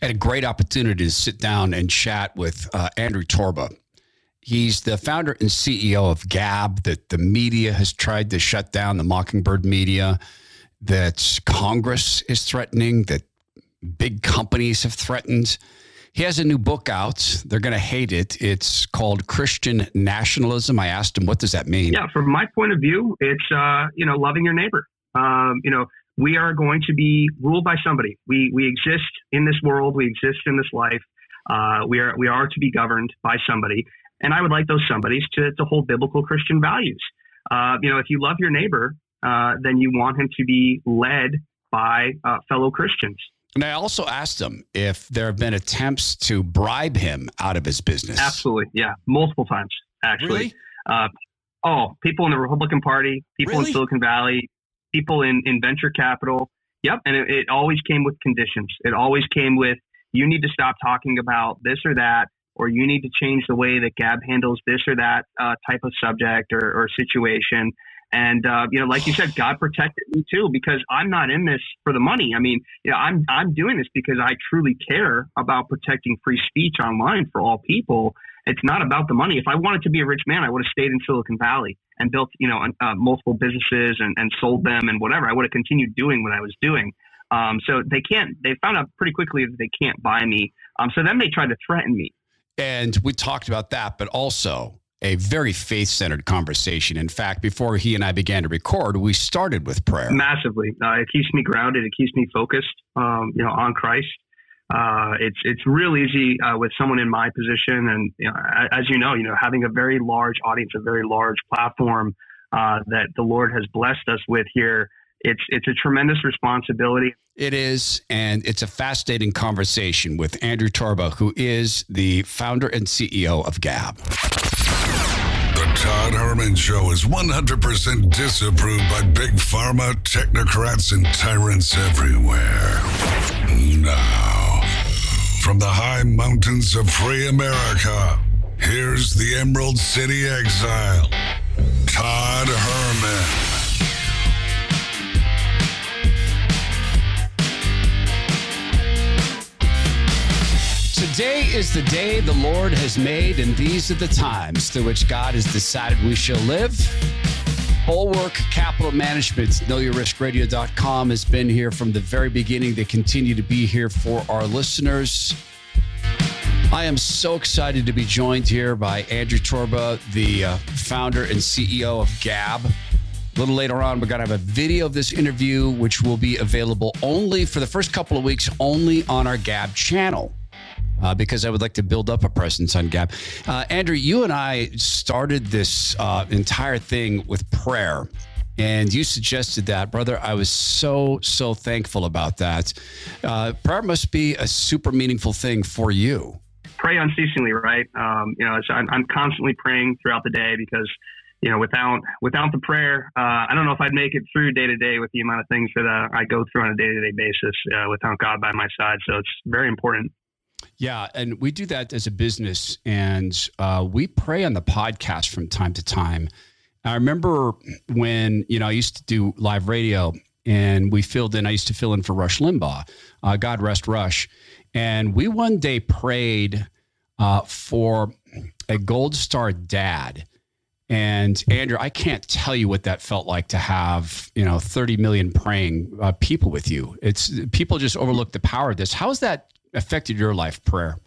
had a great opportunity to sit down and chat with uh, Andrew Torba. He's the founder and CEO of Gab, that the media has tried to shut down, the Mockingbird media, that Congress is threatening, that big companies have threatened. He has a new book out. They're going to hate it. It's called Christian Nationalism. I asked him, what does that mean? Yeah, from my point of view, it's, uh, you know, loving your neighbor. Um, you know, we are going to be ruled by somebody. We, we exist in this world. We exist in this life. Uh, we are, we are to be governed by somebody. And I would like those somebodies to, to hold biblical Christian values. Uh, you know, if you love your neighbor, uh, then you want him to be led by uh, fellow Christians. And I also asked him if there have been attempts to bribe him out of his business. Absolutely, yeah, multiple times actually. Really? Uh, oh, people in the Republican Party, people Really? in Silicon Valley, people in, in venture capital. Yep, and it, it always came with conditions. It always came with you need to stop talking about this or that, or you need to change the way that Gab handles this or that uh, type of subject or, or situation. And uh, you know, like you said, God protected me too because I'm not in this for the money. I mean, you know, I'm I'm doing this because I truly care about protecting free speech online for all people. It's not about the money. If I wanted to be a rich man, I would have stayed in Silicon Valley and built, you know, uh, multiple businesses and, and sold them and whatever. I would have continued doing what I was doing. Um, so they can't. They found out pretty quickly that they can't buy me. Um, so then they tried to threaten me. And we talked about that, but also a very faith centered conversation. In fact, before he and I began to record, we started with prayer. massively. Uh, it keeps me grounded. It keeps me focused, um, you know, on Christ. Uh, it's it's real easy uh, with someone in my position, and you know, as you know, you know, having a very large audience, a very large platform uh, that the Lord has blessed us with here. It's it's a tremendous responsibility. It is, and it's a fascinating conversation with Andrew Torba, who is the founder and CEO of Gab. The Todd Herman Show is 100% disapproved by big pharma, technocrats, and tyrants everywhere. Now, from the high mountains of free America, here's the Emerald City exile, Todd Herman. Today is the day the Lord has made, and these are the times through which God has decided we shall live. Bulwark Capital Management, knowyourriskradio.com has been here from the very beginning. They continue to be here for our listeners. I am so excited to be joined here by Andrew Torba, the uh, founder and CEO of Gab. A little later on, we're going to have a video of this interview, which will be available only for the first couple of weeks, only on our Gab channel. Uh, because I would like to build up a presence on Gab. Uh, Andrew, you and I started this uh, entire thing with prayer, and you suggested that, brother. I was so so thankful about that. Uh, prayer must be a super meaningful thing for you. Pray unceasingly, right? Um, you know, I'm, I'm constantly praying throughout the day because you know, without without the prayer, uh, I don't know if I'd make it through day to day with the amount of things that uh, I go through on a day to day basis uh, without God by my side. So it's very important. Yeah, and we do that as a business, and uh, we pray on the podcast from time to time. I remember when you know I used to do live radio, and we filled in. I used to fill in for Rush Limbaugh, uh, God rest Rush, and we one day prayed uh, for a Gold Star dad. And Andrew, I can't tell you what that felt like to have, you know, 30 million praying uh, people with you. It's people just overlook the power of this. How is that affected your life, prayer?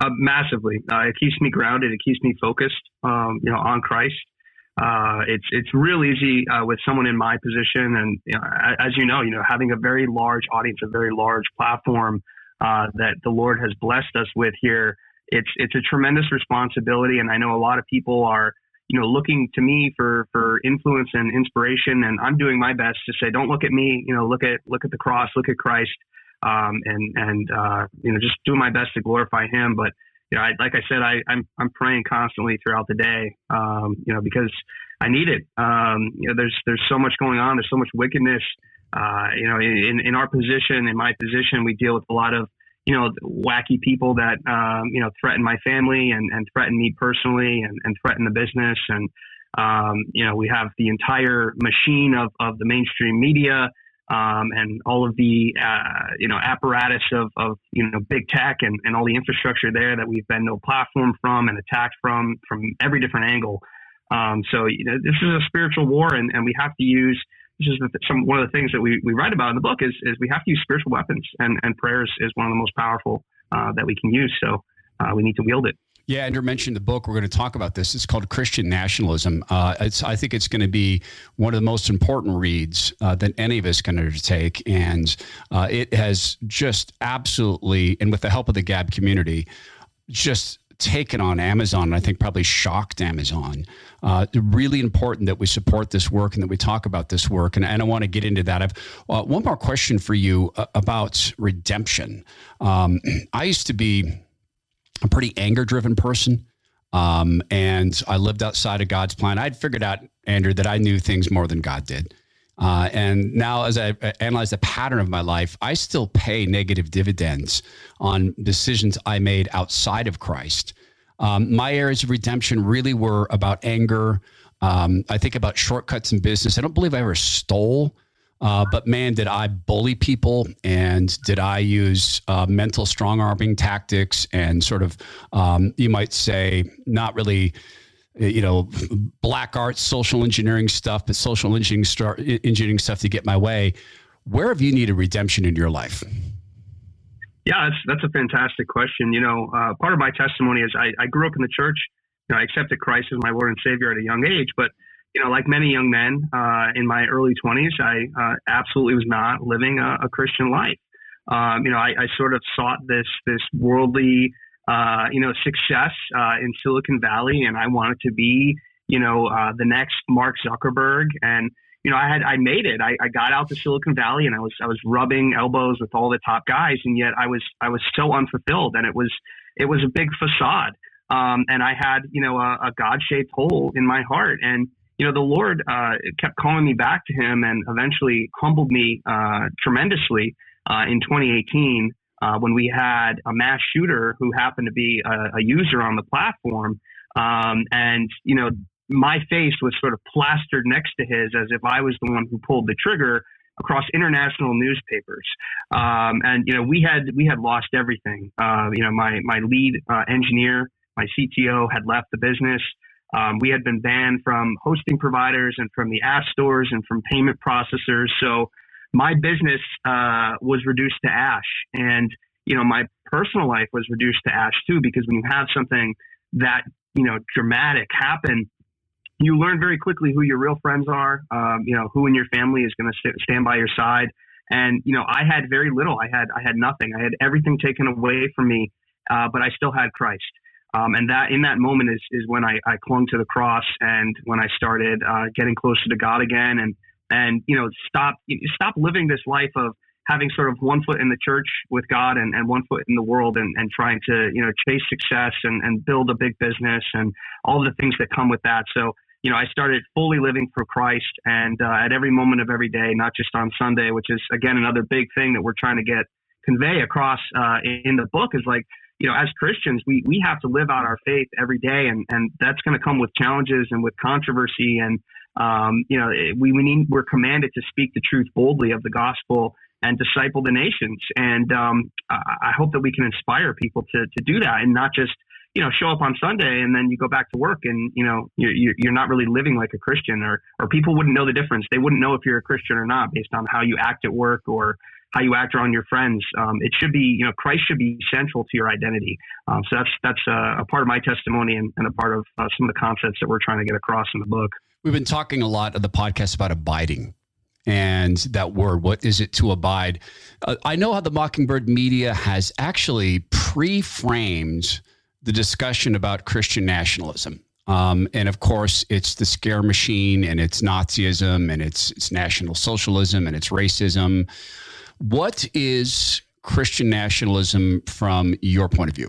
Uh, massively. Uh, it keeps me grounded. It keeps me focused, um, you know, on Christ. Uh, it's it's real easy uh, with someone in my position, and you know, as you know, you know, having a very large audience, a very large platform uh, that the Lord has blessed us with here. It's it's a tremendous responsibility, and I know a lot of people are, you know, looking to me for for influence and inspiration, and I'm doing my best to say, don't look at me, you know, look at look at the cross, look at Christ um, and and uh, you know just do my best to glorify Him. But you know, I, like I said, I, I'm I'm praying constantly throughout the day. Um, you know, because I need it. Um, you know, there's there's so much going on. There's so much wickedness. Uh, you know, in in our position, in my position, we deal with a lot of you know wacky people that um, you know threaten my family and and threaten me personally and and threaten the business and. Um, you know, we have the entire machine of, of the mainstream media um, and all of the uh, you know apparatus of, of you know big tech and, and all the infrastructure there that we've been no platform from and attacked from from every different angle. Um, so you know, this is a spiritual war, and, and we have to use this is some one of the things that we, we write about in the book is, is we have to use spiritual weapons, and and prayers is one of the most powerful uh, that we can use. So uh, we need to wield it. Yeah, Andrew mentioned the book. We're going to talk about this. It's called Christian Nationalism. Uh, it's, I think it's going to be one of the most important reads uh, that any of us can undertake. And uh, it has just absolutely, and with the help of the Gab community, just taken on Amazon, and I think probably shocked Amazon. Uh, really important that we support this work and that we talk about this work. And, and I want to get into that. I've uh, one more question for you uh, about redemption. Um, I used to be a pretty anger driven person. Um, and I lived outside of God's plan. I'd figured out, Andrew, that I knew things more than God did. Uh, and now, as I analyze the pattern of my life, I still pay negative dividends on decisions I made outside of Christ. Um, my areas of redemption really were about anger. Um, I think about shortcuts in business. I don't believe I ever stole uh, but man, did I bully people and did I use uh, mental strong arming tactics and sort of, um, you might say, not really, you know, black arts, social engineering stuff, but social engineering, engineering stuff to get my way. Where have you needed redemption in your life? Yeah, that's, that's a fantastic question. You know, uh, part of my testimony is I, I grew up in the church. You know, I accepted Christ as my Lord and Savior at a young age, but you know, like many young men uh, in my early 20s, I uh, absolutely was not living a, a Christian life. Um, you know, I, I, sort of sought this this worldly, uh, you know, success uh, in Silicon Valley, and I wanted to be, you know, uh, the next Mark Zuckerberg. And you know, I had I made it. I, I got out to Silicon Valley, and I was I was rubbing elbows with all the top guys, and yet I was I was so unfulfilled, and it was it was a big facade. Um, and I had, you know, a, a God-shaped hole in my heart, and you know, the Lord uh, kept calling me back to Him and eventually humbled me uh, tremendously uh, in 2018 uh, when we had a mass shooter who happened to be a, a user on the platform. Um, and, you know, my face was sort of plastered next to his as if I was the one who pulled the trigger across international newspapers. Um, and, you know, we had, we had lost everything. Uh, you know, my, my lead uh, engineer, my CTO had left the business. Um, we had been banned from hosting providers and from the app stores and from payment processors. So my business uh, was reduced to ash, and you know my personal life was reduced to ash too. Because when you have something that you know dramatic happen, you learn very quickly who your real friends are. Um, you know who in your family is going to stand by your side. And you know I had very little. I had I had nothing. I had everything taken away from me, uh, but I still had Christ. Um, and that in that moment is, is when I, I clung to the cross and when I started uh, getting closer to God again and and you know stop stop living this life of having sort of one foot in the church with God and, and one foot in the world and, and trying to you know chase success and, and build a big business and all the things that come with that. So you know I started fully living for Christ and uh, at every moment of every day, not just on Sunday, which is again another big thing that we're trying to get convey across uh, in the book is like you know, as Christians, we, we have to live out our faith every day, and, and that's going to come with challenges and with controversy. And, um, you know, we, we need, we're commanded to speak the truth boldly of the gospel and disciple the nations. And um, I, I hope that we can inspire people to, to do that and not just, you know, show up on Sunday and then you go back to work and, you know, you're, you're not really living like a Christian or, or people wouldn't know the difference. They wouldn't know if you're a Christian or not based on how you act at work or, how you act around your friends. Um, it should be, you know, Christ should be central to your identity. Um, so that's that's a part of my testimony and, and a part of uh, some of the concepts that we're trying to get across in the book. We've been talking a lot of the podcast about abiding and that word. What is it to abide? Uh, I know how the Mockingbird media has actually pre-framed the discussion about Christian nationalism. Um, and of course, it's the scare machine, and it's Nazism, and it's it's National Socialism, and it's racism. What is Christian nationalism from your point of view?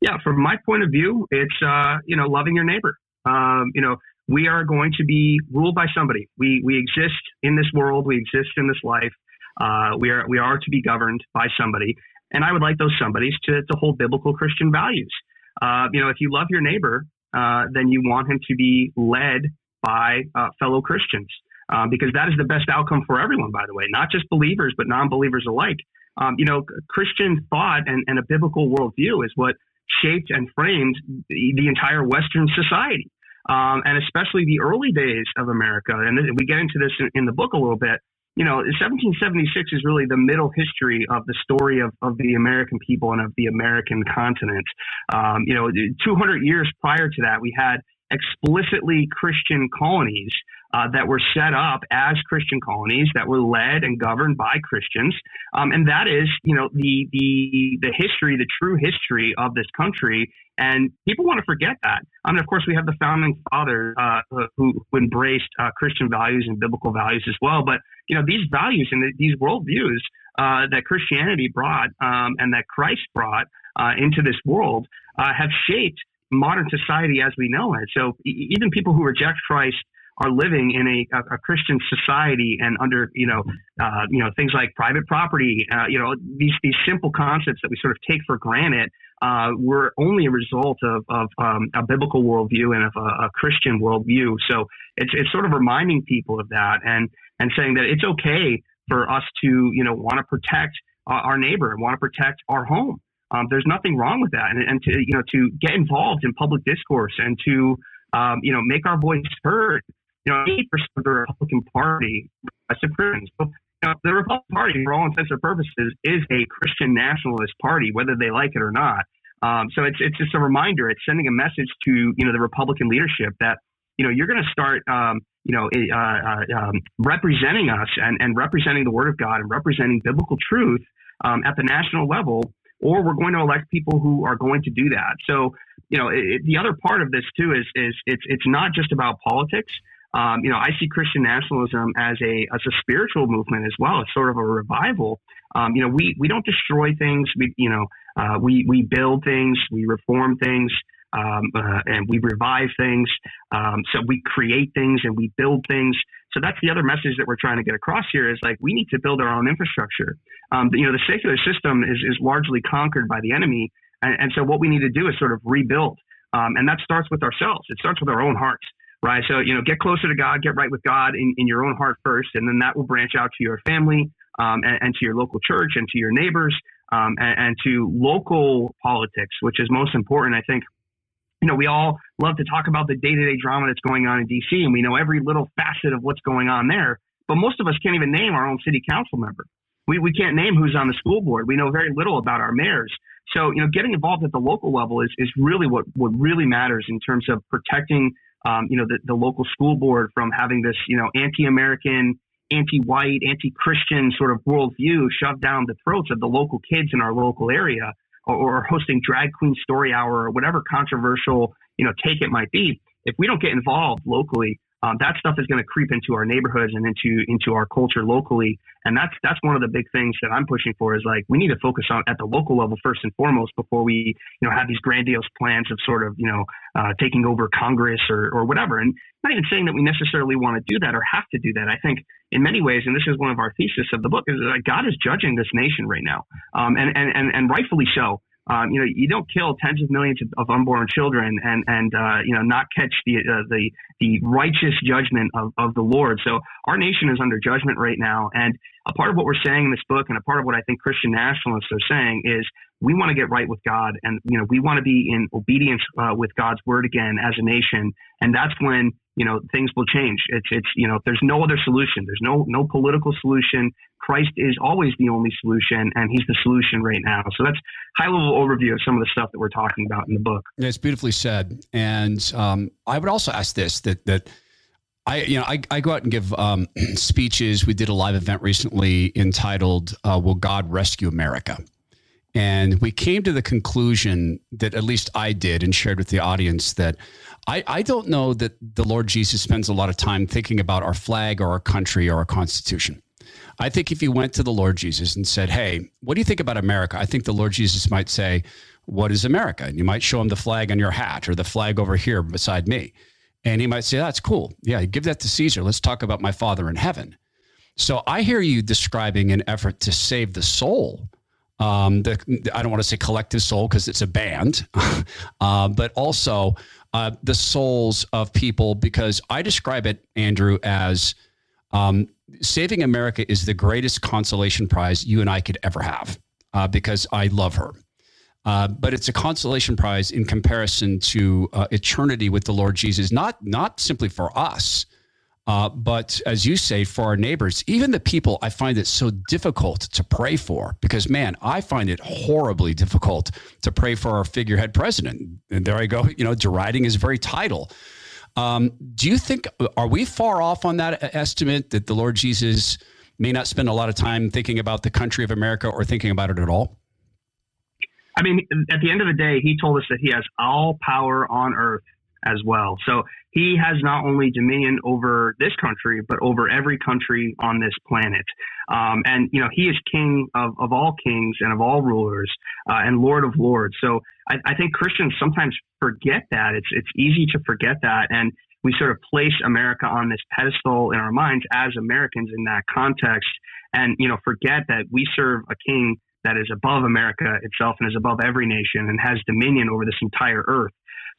Yeah, from my point of view, it's uh, you know loving your neighbor. Um, you know, we are going to be ruled by somebody. We we exist in this world. We exist in this life. Uh, we are we are to be governed by somebody, and I would like those somebodies to to hold biblical Christian values. Uh, you know, if you love your neighbor, uh, then you want him to be led by uh, fellow Christians. Uh, because that is the best outcome for everyone, by the way, not just believers, but non believers alike. Um, you know, Christian thought and, and a biblical worldview is what shaped and framed the, the entire Western society. Um, and especially the early days of America. And we get into this in, in, the book a little bit. You know, 1776 is really the middle history of the story of, of the American people and of the American continent. Um, you know, 200 years prior to that, we had explicitly Christian colonies uh, that were set up as Christian colonies that were led and governed by Christians, um, and that is, you know, the the the history, the true history of this country. And people want to forget that. I mean, of course, we have the founding fathers uh, who, who embraced uh, Christian values and biblical values as well. But you know, these values and these worldviews uh, that Christianity brought um, and that Christ brought uh, into this world uh, have shaped modern society as we know it. So even people who reject Christ are living in a, a, a Christian society and under you know uh, you know things like private property, uh, you know these these simple concepts that we sort of take for granted uh, were only a result of, of um, a biblical worldview and of a, a, Christian worldview. So it's it's sort of reminding people of that and and saying that it's okay for us to you know want to protect our neighbor and want to protect our home. Um, there's nothing wrong with that, and, and to you know to get involved in public discourse and to um, you know make our voice heard. You know, 80% of the Republican Party is Christians. So, the Republican Party, for all intents and purposes, is a Christian nationalist party, whether they like it or not. Um, so it's it's just a reminder. It's sending a message to you know the Republican leadership that you know you're going to start um, you know uh, uh, um, representing us and, and representing the Word of God and representing biblical truth um, at the national level or we're going to elect people who are going to do that. So, you know, it, the other part of this too is is it's it's not just about politics. Um, you know, I see Christian nationalism as a as a spiritual movement as well. It's sort of a revival. Um, you know, we we don't destroy things. We you know uh, we we build things. We reform things um, uh, and we revive things. Um, so we create things and we build things. So that's the other message that we're trying to get across here is like we need to build our own infrastructure. Um, you know, the secular system is is largely conquered by the enemy, and, and so what we need to do is sort of rebuild, um, and that starts with ourselves. It starts with our own hearts. Right. So, you know, get closer to God, get right with God in, in your own heart first, and then that will branch out to your family um, and, and, to your local church and to your neighbors um, and, and, to local politics, which is most important, I think, you know, we all love to talk about the day to day drama that's going on in DC, and we know every little facet of what's going on there. But most of us can't even name our own city council member. We, we can't name who's on the school board. We know very little about our mayors. So, you know, getting involved at the local level is, is really what, what really matters in terms of protecting, um, you know, the, the local school board from having this, you know, anti-American, anti-white, anti-Christian sort of worldview shoved down the throats of the local kids in our local area or, or hosting drag queen story hour or whatever controversial you know take it might be. If we don't get involved locally um, that stuff is going to creep into our neighborhoods and into into our culture locally. And that's that's one of the big things that i'm pushing for is like we need to focus on at the local level first and foremost before we you know have these grandiose plans of sort of you know uh, taking over congress or or whatever. And not even saying that we necessarily want to do that or have to do that. I think in many ways and this is one of our thesis of the book is that god is judging this nation right now. Um, and, and and and rightfully so um, you know, you don't kill tens of millions of, unborn children and and uh, you know not catch the uh, the the righteous judgment of, of the Lord. So our nation is under judgment right now, and a part of what we're saying in this book, and a part of what I think Christian nationalists are saying is we want to get right with God, and you know we want to be in obedience uh, with God's word again as a nation, and that's when you know things will change. It's it's you know there's no other solution. There's no no political solution. Christ is always the only solution, and He's the solution right now. So that's high level overview of some of the stuff that we're talking about in the book. Yeah, it's beautifully said, and um, I would also ask this that that. I, you know, I, I go out and give um, speeches. We did a live event recently entitled uh, "Will God Rescue America?" And we came to the conclusion that at least I did and shared with the audience that I, I don't know that the Lord Jesus spends a lot of time thinking about our flag or our country or our constitution. I think if you went to the Lord Jesus and said, Hey, what do you think about America? I think the Lord Jesus might say, What is America? And you might show him the flag on your hat or the flag over here beside me. And he might say, That's cool. Yeah, give that to Caesar. Let's talk about my Father in heaven. So I hear you describing an effort to save the soul um, the, I don't want to say collective soul because it's a band, uh, but also uh, the souls of people because I describe it, Andrew, as Um, Saving America is the greatest consolation prize you and I could ever have uh, because I love her. Uh, but it's a consolation prize in comparison to uh, eternity with the Lord Jesus, not not simply for us, uh, but as you say, for our neighbors, even the people I find it so difficult to pray for, because man, I find it horribly difficult to pray for our figurehead president. And there I go, you know, deriding his very title. Um, do you think, are we far off on that estimate that the Lord Jesus may not spend a lot of time thinking about the country of America or thinking about it at all? I mean, at the end of the day, he told us that he has all power on earth as well. So he has not only dominion over this country, but over every country on this planet. Um, and, you know, he is king of, of all kings and of all rulers uh, and Lord of lords. So I, I think Christians sometimes forget that. It's, it's easy to forget that. And we sort of place America on this pedestal in our minds as Americans in that context and, you know, forget that we serve a king that is above America itself and is above every nation and has dominion over this entire earth.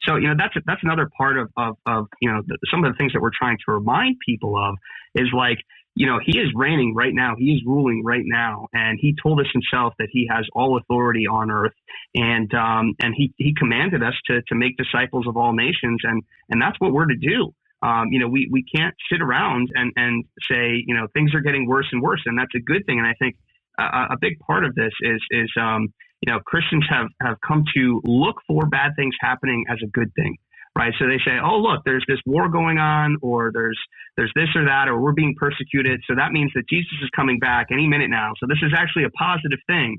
So, you know, that's that's another part of, of, of you know, the, some of the things that we're trying to remind people of is like, you know, he is reigning right now. He is ruling right now, and he told us himself that he has all authority on earth, and um, and he he commanded us to to make disciples of all nations, and and that's what we're to do. Um, you know, we we can't sit around and and say, you know, things are getting worse and worse, and that's a good thing. And I think a, a big part of this is is um, you know Christians have have come to look for bad things happening as a good thing, right? So they say, oh look, there's this war going on, or there's there's this or that, or we're being persecuted, so that means that Jesus is coming back any minute now. So this is actually a positive thing,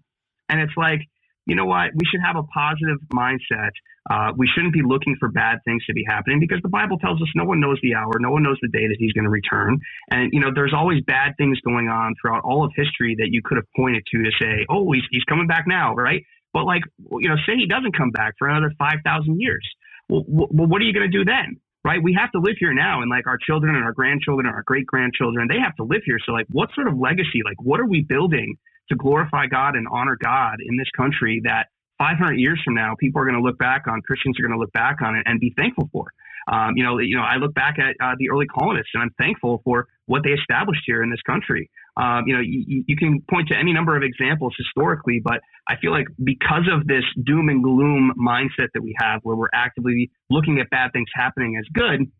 and it's like you know what? We should have a positive mindset. Uh, we shouldn't be looking for bad things to be happening because the Bible tells us no one knows the hour, no one knows the day that he's going to return. And, you know, there's always bad things going on throughout all of history that you could have pointed to to say, oh, he's, he's coming back now, right? But, like, you know, say he doesn't come back for another 5,000 years. Well, well, what are you going to do then? Right? We have to live here now, and like our children and our grandchildren and our great grandchildren, they have to live here. So, like, what sort of legacy, like, what are we building to glorify God and honor God in this country that 500 years from now, people are going to look back on, Christians are going to look back on it and be thankful for. Um, you know, you know, I look back at uh, the early colonists and I'm thankful for what they established here in this country. Um, you know, you, you, can point to any number of examples historically, but I feel like because of this doom and gloom mindset that we have, where we're actively looking at bad things happening as good,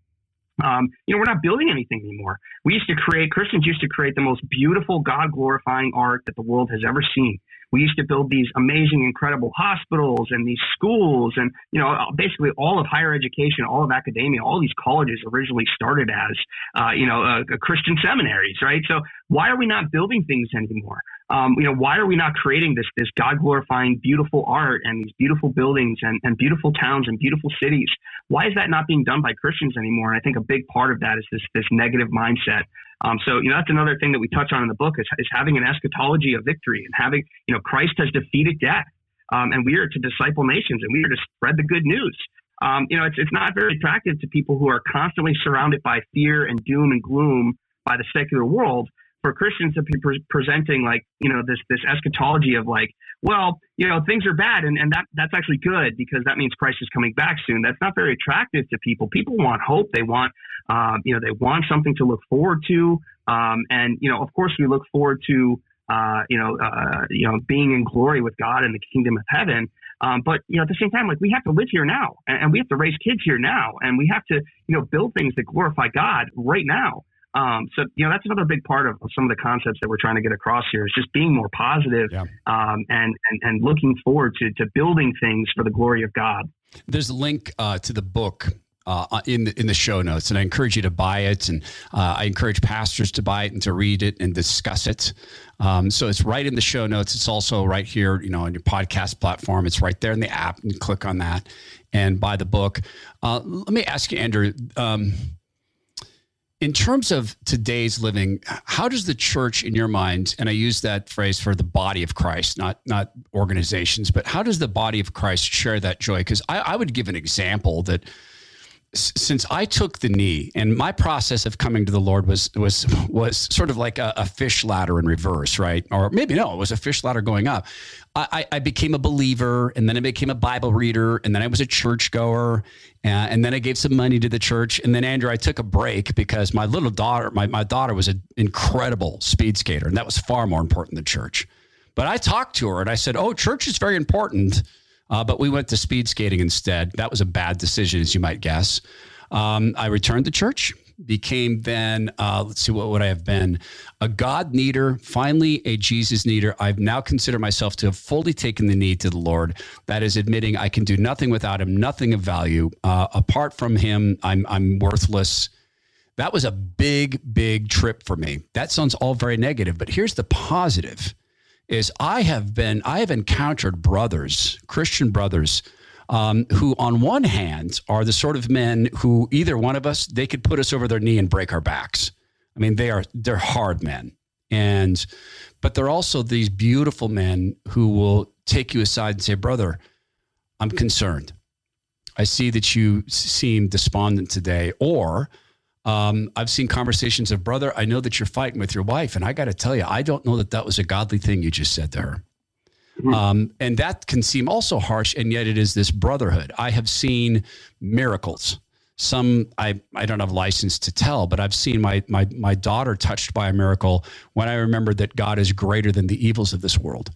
um, you know, we're not building anything anymore. We used to create, Christians used to create the most beautiful, God glorifying art that the world has ever seen. We used to build these amazing, incredible hospitals and these schools, and you know, basically all of higher education, all of academia, all these colleges originally started as, uh, you know, uh, Christian seminaries, right? So why are we not building things anymore? Um, you know, why are we not creating this this God glorifying, beautiful art and these beautiful buildings and, and beautiful towns and beautiful cities? Why is that not being done by Christians anymore? And I think a big part of that is this this negative mindset. Um, so you know that's another thing that we touch on in the book is, is having an eschatology of victory and having you know Christ has defeated death, um, and we are to disciple nations and we are to spread the good news. Um, you know, it's it's not very attractive to people who are constantly surrounded by fear and doom and gloom by the secular world for Christians to be pre- presenting like you know this this eschatology of like well you know things are bad and, and that that's actually good because that means Christ is coming back soon. That's not very attractive to people. People want hope. They want um, you know they want something to look forward to. Um, and you know of course we look forward to uh, you know uh, you know being in glory with God in the kingdom of heaven. Um, but you know, at the same time, like we have to live here now, and, and, we have to raise kids here now, and we have to, you know, build things that glorify God right now. Um, so you know that's another big part of, some of the concepts that we're trying to get across here is just being more positive, yeah. um, and, and and looking forward to to building things for the glory of God. There's a link uh, to the book uh, in the, in the show notes, and I encourage you to buy it, and uh, I encourage pastors to buy it and to read it and discuss it. Um, so it's right in the show notes. It's also right here, you know, on your podcast platform. It's right there in the app, and click on that and buy the book. Uh, let me ask you, Andrew. Um, in terms of today's living, how does the church, in your mind, and I use that phrase for the body of Christ, not not organizations, but how does the body of Christ share that joy? Because I, I would give an example that since I took the knee, and my process of coming to the Lord was was was sort of like a, a fish ladder in reverse, right? Or maybe no, it was a fish ladder going up. I, I, became a believer, and then I became a Bible reader, and then I was a churchgoer, and, and then I gave some money to the church, and then Andrew, I took a break because my little daughter, my my daughter was an incredible speed skater, and that was far more important than church. But I talked to her, and I said, "Oh, church is very important." Uh, but we went to speed skating instead. That was a bad decision, as you might guess. Um, I returned to church, became then, uh, let's see, what would I have been? A God needer, finally a Jesus needer. I've now considered myself to have fully taken the knee to the Lord. That is admitting I can do nothing without Him, nothing of value. Uh, apart from Him, I'm, I'm worthless. That was a big, big trip for me. That sounds all very negative, but here's the positive is I have been I have encountered brothers, Christian brothers, um, who on one hand are the sort of men who either one of us they could put us over their knee and break our backs. I mean, they are they're hard men, and but they're also these beautiful men who will take you aside and say, "Brother, I'm concerned. I see that you seem despondent today," or um, I've seen conversations of, brother, I know that you're fighting with your wife. And I got to tell you, I don't know that that was a godly thing you just said to her. Mm-hmm. Um, and that can seem also harsh, and yet it is this brotherhood. I have seen miracles. Some I, I don't have license to tell, but I've seen my, my my daughter touched by a miracle when I remember that God is greater than the evils of this world.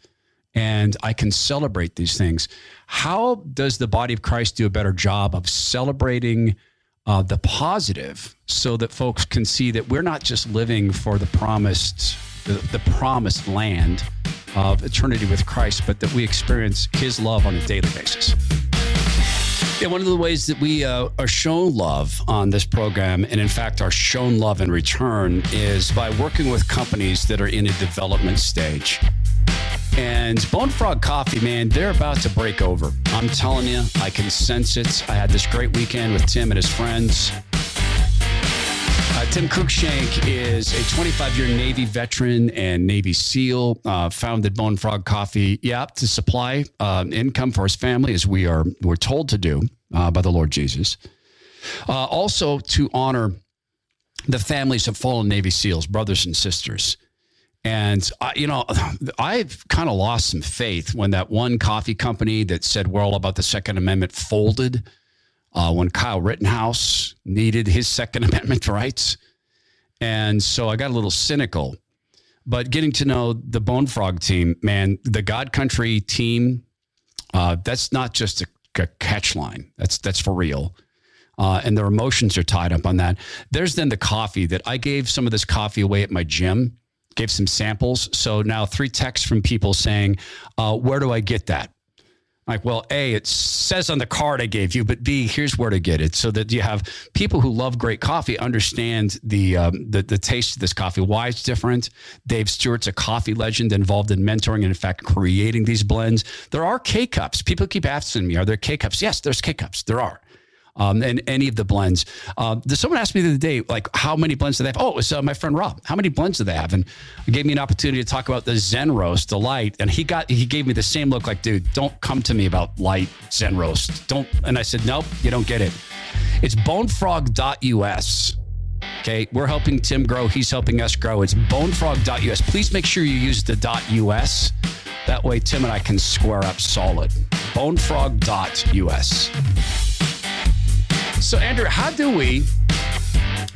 And I can celebrate these things. How does the body of Christ do a better job of celebrating uh, the positive so that folks can see that we're not just living for the promised the, the promised land of eternity with Christ, but that we experience His love on a daily basis. Yeah, one of the ways that we uh, are shown love on this program, and in fact are shown love in return, is by working with companies that are in a development stage. And Bone Frog Coffee, man, they're about to break over. I'm telling you, I can sense it. I had this great weekend with Tim and his friends. Uh, Tim Cruikshank is a 25 year Navy veteran and Navy SEAL. Uh, founded Bone Frog Coffee, yeah, to supply uh, income for his family, as we are we're told to do uh, by the Lord Jesus. Uh, also to honor the families of fallen Navy SEALs, brothers and sisters. And I, you know, I've kind of lost some faith when that one coffee company that said we're all about the Second Amendment folded. Uh, when Kyle Rittenhouse needed his Second Amendment rights, and so I got a little cynical. But getting to know the Bone Frog team, man, the God Country team, uh, that's not just a, a catch line. That's that's for real. Uh, and their emotions are tied up on that. There's then the coffee that I gave some of this coffee away at my gym gave some samples. So now three texts from people saying, uh, Where do I get that? Like, well, A, it says on the card I gave you, but B, here's where to get it. So that you have people who love great coffee understand the, um, the, the taste of this coffee, why it's different. Dave Stewart's a coffee legend involved in mentoring and, in fact, creating these blends. There are K cups. People keep asking me, are there K cups? Yes, there's K cups. There are um, and any of the blends. Uh, someone asked me the other day, like, how many blends do they have? Oh, it was uh, my friend Rob. How many blends do they have? And he gave me an opportunity to talk about the Zen Roast, the light, and he got he gave me the same look, like, dude, don't come to me about light Zen Roast. Don't. And I said, nope, you don't get it. It's bonefrog.us. Okay, we're helping Tim grow. He's helping us grow. It's bonefrog.us. Please make sure you use the .us. That way, Tim and I can square up solid. Bonefrog.us. So, Andrew, how do we,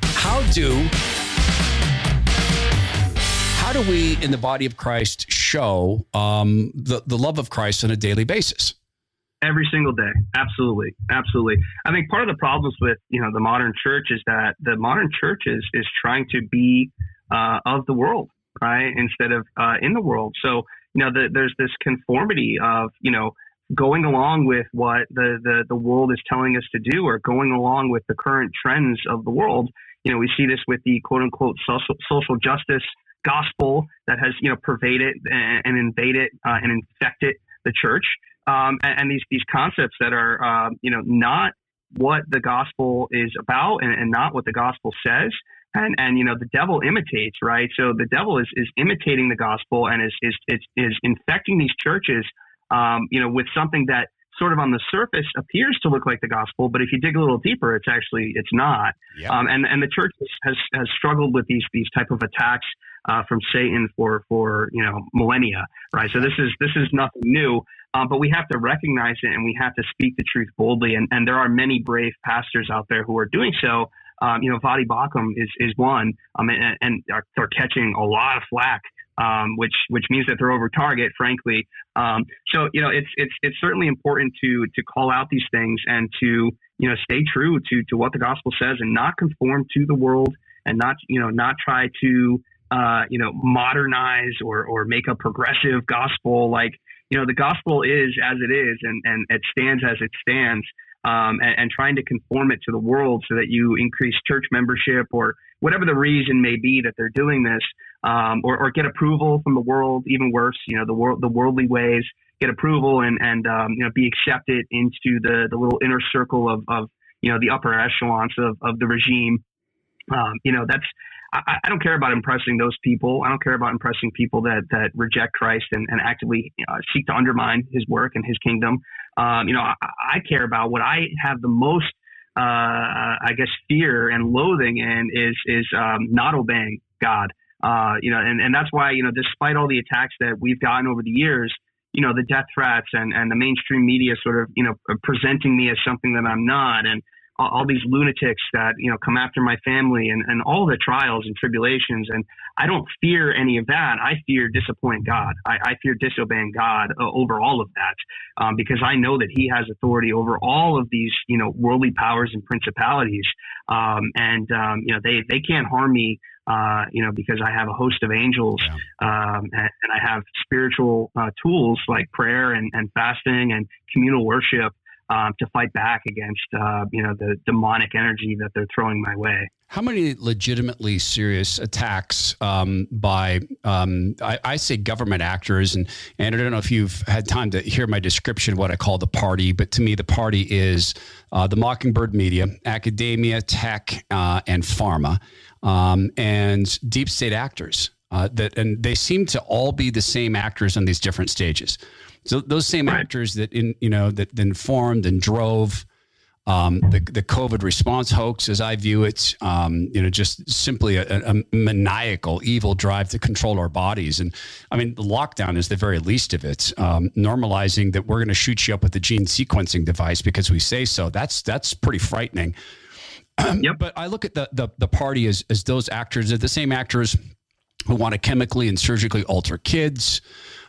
how do, how do we in the body of Christ show um, the, the love of Christ on a daily basis? Every single day. Absolutely. Absolutely. I think part of the problems with, you know, the modern church is that the modern church is, is trying to be uh, of the world, right? Instead of uh, in the world. So, you know, the, there's this conformity of, you know, going along with what the, the, the world is telling us to do or going along with the current trends of the world. You know, we see this with the quote unquote social, social justice gospel that has, you know, pervaded and, and invaded uh, and infected the church. Um, and, and, these, these concepts that are, uh, you know, not what the gospel is about and, and not what the gospel says and and you know the devil imitates right so the devil is is imitating the gospel and is is is, is infecting these churches um, you know, with something that sort of on the surface appears to look like the gospel, but if you dig a little deeper, it's actually it's not. Yep. Um, and and the church has has struggled with these these type of attacks uh, from Satan for for you know millennia, right? So this is this is nothing new. Um, but we have to recognize it and we have to speak the truth boldly. And, and there are many brave pastors out there who are doing so. Um, you know, Voddie Baucham is, is one, um, and, and are, are, catching a lot of flack, um, which which means that they're over target, frankly. Um, so you know, it's it's it's certainly important to to call out these things and to you know stay true to to what the gospel says and not conform to the world and not you know not try to uh, you know modernize or or make a progressive gospel like you know, the gospel is as it is and, and it stands as it stands. Um, and, and, trying to conform it to the world so that you increase church membership or whatever the reason may be that they're doing this, um, or, or, get approval from the world. Even worse, you know, the world, the worldly ways, get approval and and um, you know be accepted into the the little inner circle of of you know the upper echelons of of the regime. Um, you know, that's I, I, don't care about impressing those people. I don't care about impressing people that that reject Christ and, and actively uh, seek to undermine His work and His kingdom. Um, you know, I, I, care about what I have the most, uh, I guess, fear and loathing in is is um, not obeying God. Uh, you know, and, and that's why you know, despite all the attacks that we've gotten over the years, you know, the death threats and and the mainstream media sort of you know presenting me as something that I'm not, and all, all, these lunatics that you know come after my family and, and all the trials and tribulations. And i don't fear any of that. I fear disappointing god. I, I fear disobeying god uh, over all of that um, because i know that he has authority over all of these you know worldly powers and principalities. Um, and um, you know they they can't harm me uh, you know, because I have a host of angels yeah. um, and, and, I have spiritual uh, tools like prayer and, and fasting and communal worship um, to fight back against uh, you know the demonic energy that they're throwing my way. How many legitimately serious attacks um, by um, I, I, say government actors and and I don't know if you've had time to hear my description of what I call the party, but to me the party is uh, the Mockingbird media, academia, tech, uh, and pharma, um, and deep state actors. Uh, that and they seem to all be the same actors on these different stages. So those same right. actors that in you know that informed and drove um, the the COVID response hoax, as I view it, um, you know, just simply a, a, maniacal, evil drive to control our bodies. And I mean, the lockdown is the very least of it. Um, normalizing that we're going to shoot you up with a gene sequencing device because we say so. That's that's pretty frightening. yep. But I look at the, the the party as as those actors, are the same actors who want to chemically and surgically alter kids.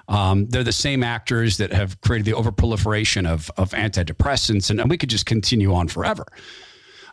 Um, they're the same actors that have created the overproliferation of, of antidepressants, and, and we could just continue on forever.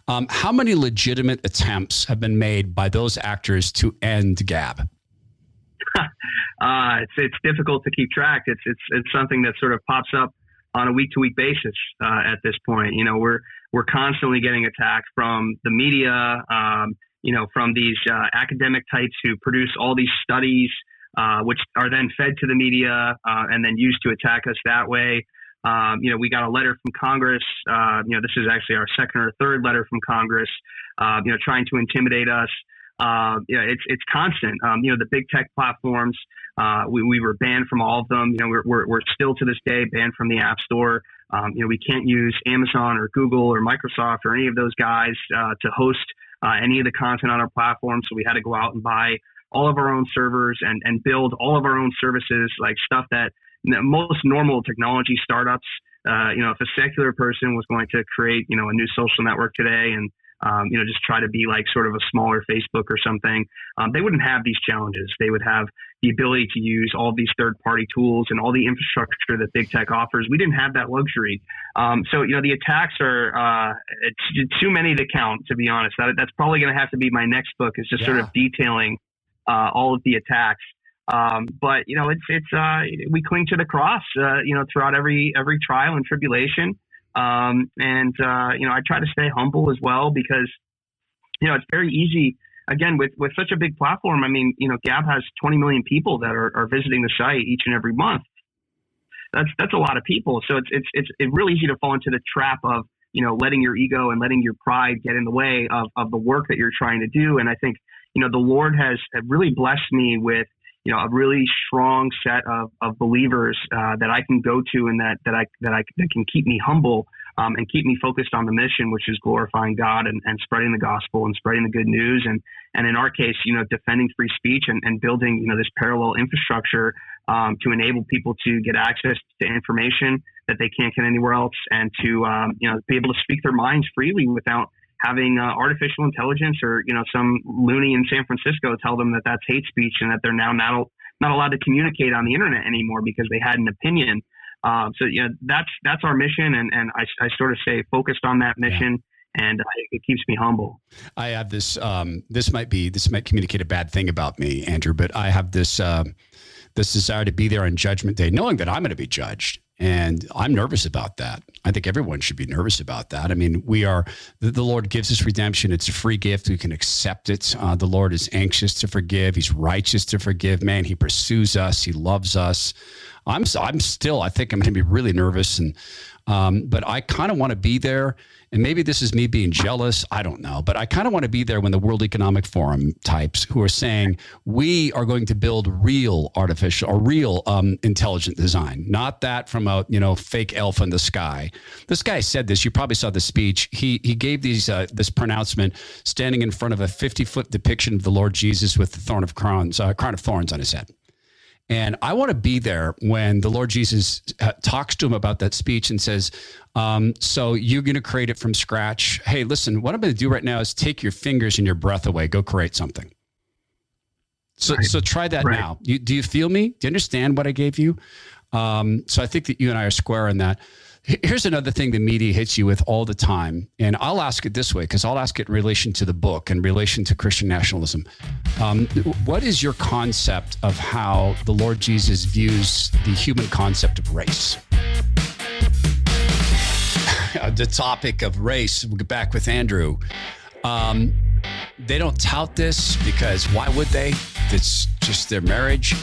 Um, how many legitimate attempts have been made by those actors to end Gab? uh, it's it's difficult to keep track. It's it's it's something that sort of pops up on a week to week basis uh, at this point. You know, we're we're constantly getting attacked from the media. Um, you know, from these uh, academic types who produce all these studies uh, which are then fed to the media uh, and then used to attack us that way. Um, you know, we got a letter from Congress. Uh, you know, this is actually our second or third letter from Congress. Uh, you know, trying to intimidate us. Uh, you know, it's it's constant. Um, you know, the big tech platforms. We, we were banned from all of them. You know, we're, we're, we're still to this day banned from the App Store. Um, you know, we can't use Amazon or Google or Microsoft or any of those guys to host any of the content on our platform. So we had to go out and buy all of our own servers and, and build all of our own services, like stuff that most normal technology startups, uh, you know, if a secular person was going to create, you know, a new social network today and, um, you know, just try to be like sort of a smaller Facebook or something, um, they wouldn't have these challenges. They would have the ability to use all these third party tools and all the infrastructure that big tech offers. We didn't have that luxury. Um, so, you know, the attacks are uh, it's, too many to count, to be honest. That, that's probably going to have to be my next book is just yeah. sort of detailing uh, all of the attacks. Um, but you know, it's it's uh, we cling to the cross, uh, you know, throughout every every trial and tribulation. Um, and uh, you know, I try to stay humble as well because you know it's very easy. Again, with with such a big platform, I mean, you know, Gab has 20 million people that are, are visiting the site each and every month. That's that's a lot of people. So it's it's it's it's really easy to fall into the trap of you know letting your ego and letting your pride get in the way of of the work that you're trying to do. And I think you know, the Lord has really blessed me with you know a really strong set of, of believers uh, that I can go to and that that I that I that can keep me humble um, and keep me focused on the mission, which is glorifying God and, and spreading the gospel and spreading the good news. And and in our case, you know, defending free speech and, and building you know this parallel infrastructure um, to enable people to get access to information that they can't get anywhere else and to um, you know be able to speak their minds freely without having uh, artificial intelligence or you know some loony in San Francisco tell them that that's hate speech and that they're now not not allowed to communicate on the internet anymore because they had an opinion. Um, so you know that's that's our mission, and and I, I sort of stay focused on that mission. Yeah and it keeps me humble. I have this. Um, this might be. This might communicate a bad thing about me, Andrew. But I have this. Uh, this desire to be there on Judgment Day, knowing that I'm going to be judged, and I'm nervous about that. I think everyone should be nervous about that. I mean, we are, the, Lord gives us redemption. It's a free gift. We can accept it. Uh, the Lord is anxious to forgive. He's righteous to forgive. Man, He pursues us. He loves us. I'm, I'm still, I think I'm going to be really nervous. And, um, but I kind of want to be there and maybe this is me being jealous. I don't know. But I kind of want to be there when the World Economic Forum types who are saying, we are going to build real artificial or real um, intelligent design, not that from a, you know, fake elf in the sky. This guy said this. You probably saw the speech. He, he gave these, uh, this pronouncement standing in front of a 50 foot depiction of the Lord Jesus with the thorn of crowns, uh, crown of thorns on his head. And I want to be there when the Lord Jesus uh, talks to him about that speech and says, um, So you're going to create it from scratch. Hey, listen, what I'm going to do right now is take your fingers and your breath away. Go create something. So, right. so try that right. now. You, do you feel me? Do you understand what I gave you? Um, so I think that you and I are square on that. Here's another thing the media hits you with all the time. And I'll ask it this way because I'll ask it in relation to the book and relation to Christian nationalism. Um, what is your concept of how the Lord Jesus views the human concept of race? the topic of race, we'll get back with Andrew. Um, they don't tout this because why would they? It's just their marriage.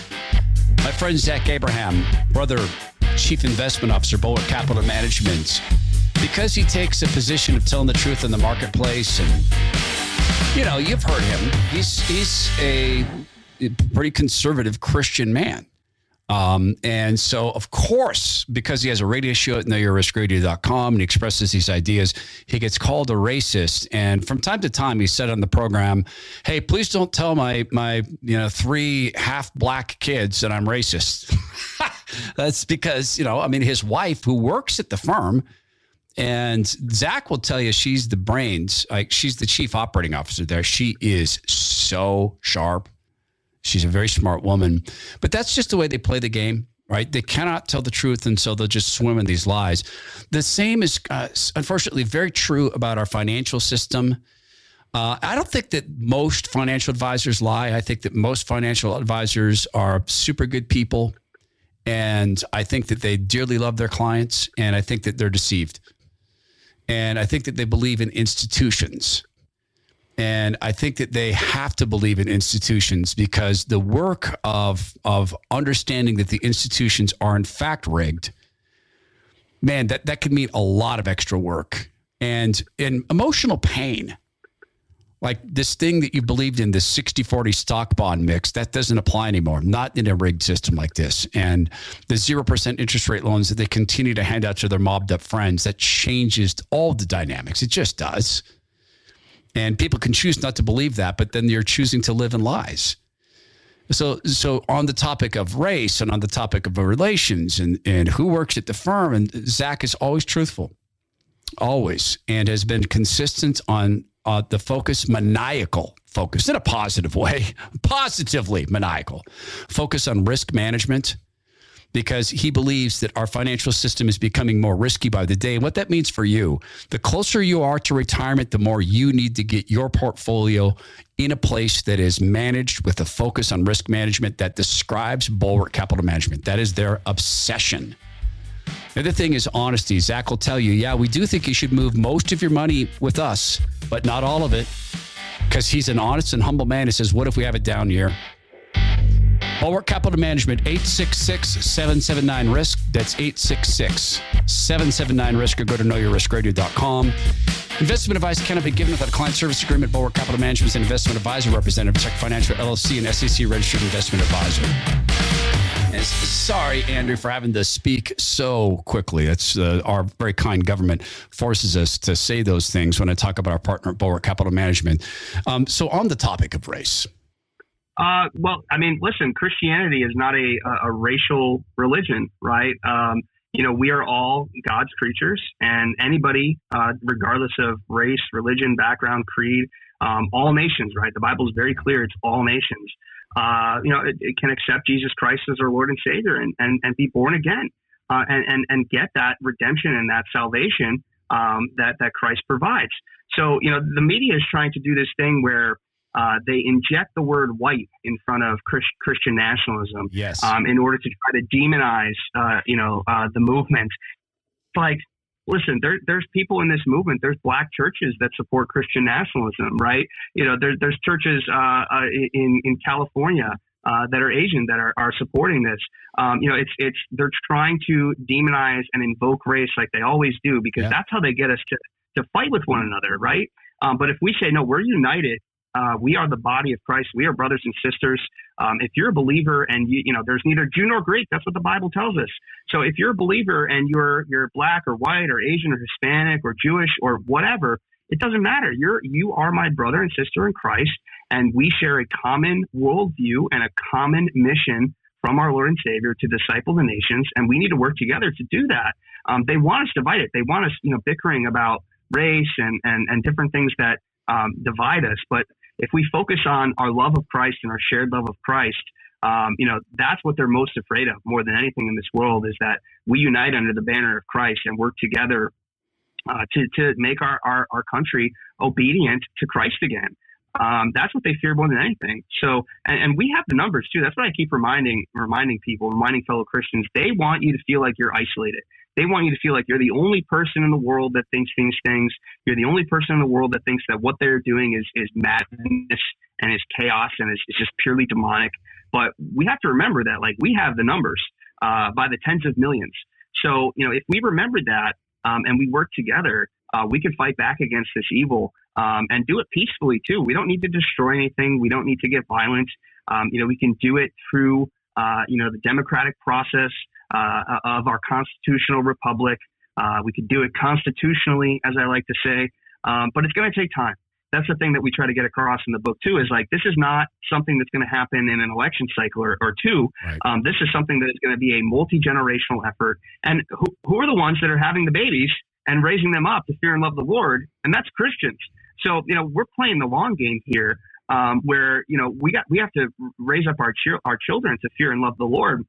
My friend Zach Abraham, brother Chief Investment Officer, Bulwark Capital Management, because he takes a position of telling the truth in the marketplace. And, you know, you've heard him. He's, he's a pretty conservative Christian man. Um, and so, of course, because he has a radio show at knowyourriskradio.com and he expresses these ideas, he gets called a racist. And from time to time, he said on the program, "Hey, please don't tell my my you know three half black kids that I'm racist." That's because you know, I mean, his wife, who works at the firm, and Zach will tell you she's the brains. Like she's the chief operating officer there. She is so sharp She's a very smart woman. But that's just the way they play the game, right? They cannot tell the truth, and so they'll just swim in these lies. The same is, uh, unfortunately, very true about our financial system. Uh, I don't think that most financial advisors lie. I think that most financial advisors are super good people. And I think that they dearly love their clients. And I think that they're deceived. And I think that they believe in institutions. And I think that they have to believe in institutions because the work of, of understanding that the institutions are in fact rigged, man, that, that could mean a lot of extra work and in emotional pain. Like this thing that you believed in, this 60 40 stock bond mix, that doesn't apply anymore, not in a rigged system like this. And the 0% interest rate loans that they continue to hand out to their mobbed up friends, that changes all the dynamics. It just does. And people can choose not to believe that, but then you're choosing to live in lies. So, so on the topic of race and on the topic of relations and, and who works at the firm, and Zach is always truthful, always, and has been consistent on uh, the focus, maniacal focus in a positive way, positively maniacal focus on risk management because he believes that our financial system is becoming more risky by the day. And what that means for you, the closer you are to retirement, the more you need to get your portfolio in a place that is managed with a focus on risk management that describes Bulwark Capital Management. That is their obsession. The other thing is honesty. Zach will tell you, yeah, we do think you should move most of your money with us, but not all of it. Because he's an honest and humble man. He says, What if we have it down here? Bulwark Capital Management, 866 779 RISK. That's 866 779 RISK or go to knowyourriskradio.com. Investment advice cannot be given without a client service agreement. Bulwark Capital Management is an investment advisor representative, Tech Financial LLC, and SEC registered investment advisor. Sorry, Andrew, for having to speak so quickly. It's uh, our very kind government forces us to say those things when I talk about our partner, Bulwark Capital Management. Um, so, on the topic of race. Uh, well, I mean, listen, Christianity is not a, a, a racial religion, right? Um, you know, we are all God's creatures, and anybody, uh, regardless of race, religion, background, creed, um, all nations, right? The Bible is very clear; it's all nations. Uh, you know, it, it, can accept Jesus Christ as our Lord and Savior and and, and be born again, uh, and and and get that redemption and that salvation um, that that Christ provides. So, you know, the media is trying to do this thing where uh, they inject the word white in front of Christ, Christian nationalism yes. um, in order to try to demonize, uh, you know, uh, the movement. Like, listen, there, there's people in this movement. There's black churches that support Christian nationalism, right? You know, there, there's churches uh, uh, in in California uh, that are Asian that are, are supporting this. Um, you know, it's it's they're trying to demonize and invoke race like they always do because yeah. that's how they get us to to fight with one another, right? Um, but if we say no, we're united uh, we are the body of Christ. We are brothers and sisters. Um, if you're a believer and you, you know, there's neither Jew nor Greek. That's what the Bible tells us. So if you're a believer and you're you're black or white or Asian or Hispanic or Jewish or whatever, it doesn't matter. You're you are my brother and sister in Christ, and we share a common worldview and a common mission from our Lord and Savior to disciple the nations, and we need to work together to do that. Um, they want us divided. They want us, you know, bickering about race and and and different things that um, divide us. But if we focus on our love of Christ and our shared love of Christ, um, you know, that's what they're most afraid of more than anything in this world is that we unite under the banner of Christ and work together uh, to, to make our, our, our country obedient to Christ again. Um, that's what they fear more than anything. So, and, and, we have the numbers too. That's what I keep reminding reminding people, reminding fellow Christians. They want you to feel like you're isolated. They want you to feel like you're the only person in the world that thinks these things. You're the only person in the world that thinks that what they're doing is is madness and is chaos and is, is just purely demonic. But we have to remember that, like, we have the numbers uh, by the tens of millions. So, you know, if we remember that um, and we work together, uh, we can fight back against this evil um, and do it peacefully too. We don't need to destroy anything. We don't need to get violent. Um, you know, we can do it through uh, you know the democratic process of our constitutional republic. Uh, we could do it constitutionally, as I like to say, um, but it's going to take time. That's the thing that we try to get across in the book too. Is like this is not something that's going to happen in an election cycle or, or two. Right. Um, this is something that is going to be a multi generational effort. And who, who are the ones that are having the babies and raising them up to fear and love the Lord? And that's Christians. So, you know, we're playing the long game here, um, where you know we got we have to raise up our our children to fear and love the Lord,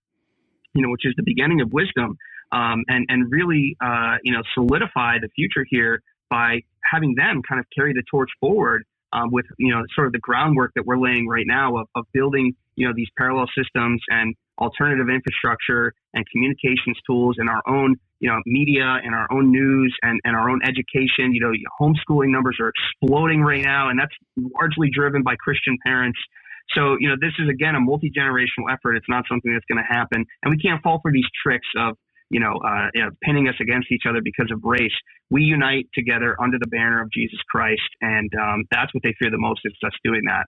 you know, which is the beginning of wisdom, um, and and really uh, you know solidify the future here by having them kind of carry the torch forward um, with you know sort of the groundwork that we're laying right now of, of building you know these parallel systems and alternative infrastructure and communications tools and our own you know media and our own news and, and our own education. You know homeschooling numbers are exploding right now and that's largely driven by christian parents so you know this is again a multi-generational effort it's not something that's going to happen and we can't fall for these tricks of you know, uh, you know, pinning us against each other because of race. We unite together under the banner of Jesus Christ, and um, that's what they fear the most is us doing that.